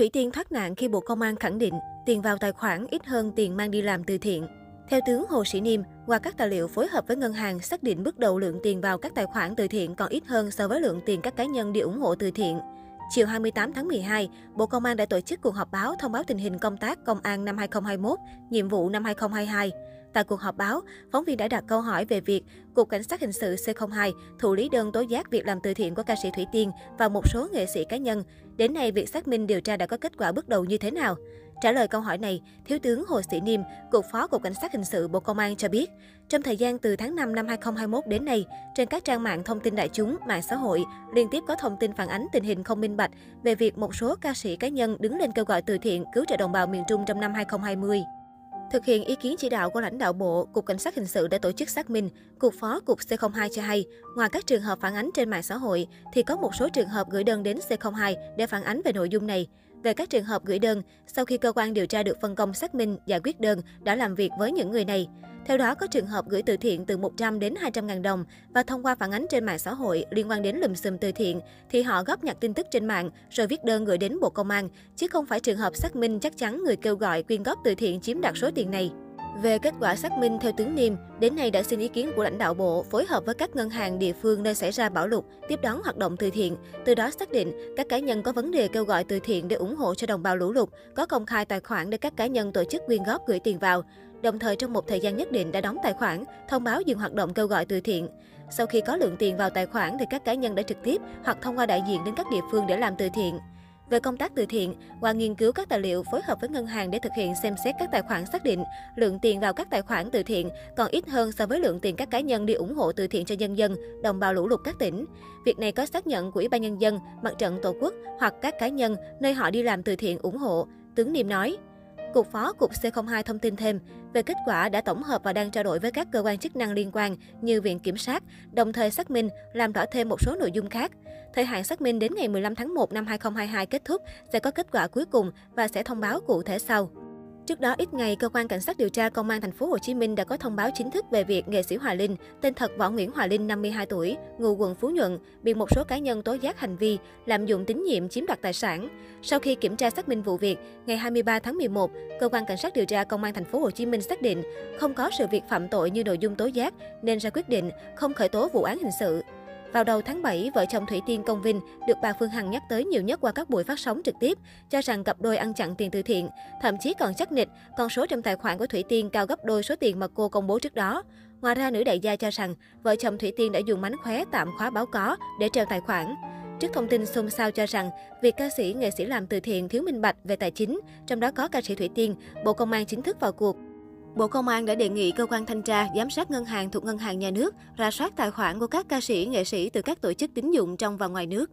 Thủy Tiên thoát nạn khi Bộ Công an khẳng định tiền vào tài khoản ít hơn tiền mang đi làm từ thiện. Theo tướng Hồ Sĩ Niêm, qua các tài liệu phối hợp với ngân hàng xác định bước đầu lượng tiền vào các tài khoản từ thiện còn ít hơn so với lượng tiền các cá nhân đi ủng hộ từ thiện. Chiều 28 tháng 12, Bộ Công an đã tổ chức cuộc họp báo thông báo tình hình công tác công an năm 2021, nhiệm vụ năm 2022. Tại cuộc họp báo, phóng viên đã đặt câu hỏi về việc Cục Cảnh sát Hình sự C02 thụ lý đơn tố giác việc làm từ thiện của ca sĩ Thủy Tiên và một số nghệ sĩ cá nhân. Đến nay, việc xác minh điều tra đã có kết quả bước đầu như thế nào? Trả lời câu hỏi này, Thiếu tướng Hồ Sĩ Niêm, Cục Phó Cục Cảnh sát Hình sự Bộ Công an cho biết, trong thời gian từ tháng 5 năm 2021 đến nay, trên các trang mạng thông tin đại chúng, mạng xã hội liên tiếp có thông tin phản ánh tình hình không minh bạch về việc một số ca sĩ cá nhân đứng lên kêu gọi từ thiện cứu trợ đồng bào miền Trung trong năm 2020. Thực hiện ý kiến chỉ đạo của lãnh đạo Bộ, Cục Cảnh sát Hình sự đã tổ chức xác minh. Cục Phó Cục C02 cho hay, ngoài các trường hợp phản ánh trên mạng xã hội, thì có một số trường hợp gửi đơn đến C02 để phản ánh về nội dung này. Về các trường hợp gửi đơn, sau khi cơ quan điều tra được phân công xác minh, giải quyết đơn, đã làm việc với những người này. Theo đó, có trường hợp gửi từ thiện từ 100 đến 200 ngàn đồng và thông qua phản ánh trên mạng xã hội liên quan đến lùm xùm từ thiện, thì họ góp nhặt tin tức trên mạng rồi viết đơn gửi đến Bộ Công an, chứ không phải trường hợp xác minh chắc chắn người kêu gọi quyên góp từ thiện chiếm đoạt số tiền này. Về kết quả xác minh theo tướng Niêm, đến nay đã xin ý kiến của lãnh đạo bộ phối hợp với các ngân hàng địa phương nơi xảy ra bão lụt, tiếp đón hoạt động từ thiện. Từ đó xác định các cá nhân có vấn đề kêu gọi từ thiện để ủng hộ cho đồng bào lũ lụt, có công khai tài khoản để các cá nhân tổ chức quyên góp gửi tiền vào. Đồng thời trong một thời gian nhất định đã đóng tài khoản, thông báo dừng hoạt động kêu gọi từ thiện. Sau khi có lượng tiền vào tài khoản thì các cá nhân đã trực tiếp hoặc thông qua đại diện đến các địa phương để làm từ thiện. Về công tác từ thiện, qua nghiên cứu các tài liệu phối hợp với ngân hàng để thực hiện xem xét các tài khoản xác định lượng tiền vào các tài khoản từ thiện còn ít hơn so với lượng tiền các cá nhân đi ủng hộ từ thiện cho nhân dân, đồng bào lũ lụt các tỉnh. Việc này có xác nhận của Ủy ban nhân dân, Mặt trận Tổ quốc hoặc các cá nhân nơi họ đi làm từ thiện ủng hộ, tướng Niệm nói. Cục Phó Cục C02 thông tin thêm về kết quả đã tổng hợp và đang trao đổi với các cơ quan chức năng liên quan như Viện Kiểm sát, đồng thời xác minh, làm rõ thêm một số nội dung khác. Thời hạn xác minh đến ngày 15 tháng 1 năm 2022 kết thúc, sẽ có kết quả cuối cùng và sẽ thông báo cụ thể sau. Trước đó ít ngày, cơ quan cảnh sát điều tra công an thành phố Hồ Chí Minh đã có thông báo chính thức về việc nghệ sĩ Hòa Linh, tên thật Võ Nguyễn Hòa Linh 52 tuổi, ngụ quận Phú Nhuận, bị một số cá nhân tố giác hành vi lạm dụng tín nhiệm chiếm đoạt tài sản. Sau khi kiểm tra xác minh vụ việc, ngày 23 tháng 11, cơ quan cảnh sát điều tra công an thành phố Hồ Chí Minh xác định không có sự việc phạm tội như nội dung tố giác nên ra quyết định không khởi tố vụ án hình sự. Vào đầu tháng 7, vợ chồng Thủy Tiên Công Vinh được bà Phương Hằng nhắc tới nhiều nhất qua các buổi phát sóng trực tiếp, cho rằng cặp đôi ăn chặn tiền từ thiện, thậm chí còn chắc nịch con số trong tài khoản của Thủy Tiên cao gấp đôi số tiền mà cô công bố trước đó. Ngoài ra, nữ đại gia cho rằng vợ chồng Thủy Tiên đã dùng mánh khóe tạm khóa báo có để treo tài khoản. Trước thông tin xôn xao cho rằng việc ca sĩ, nghệ sĩ làm từ thiện thiếu minh bạch về tài chính, trong đó có ca sĩ Thủy Tiên, Bộ Công an chính thức vào cuộc. Bộ Công an đã đề nghị cơ quan thanh tra, giám sát ngân hàng thuộc ngân hàng nhà nước ra soát tài khoản của các ca sĩ, nghệ sĩ từ các tổ chức tín dụng trong và ngoài nước.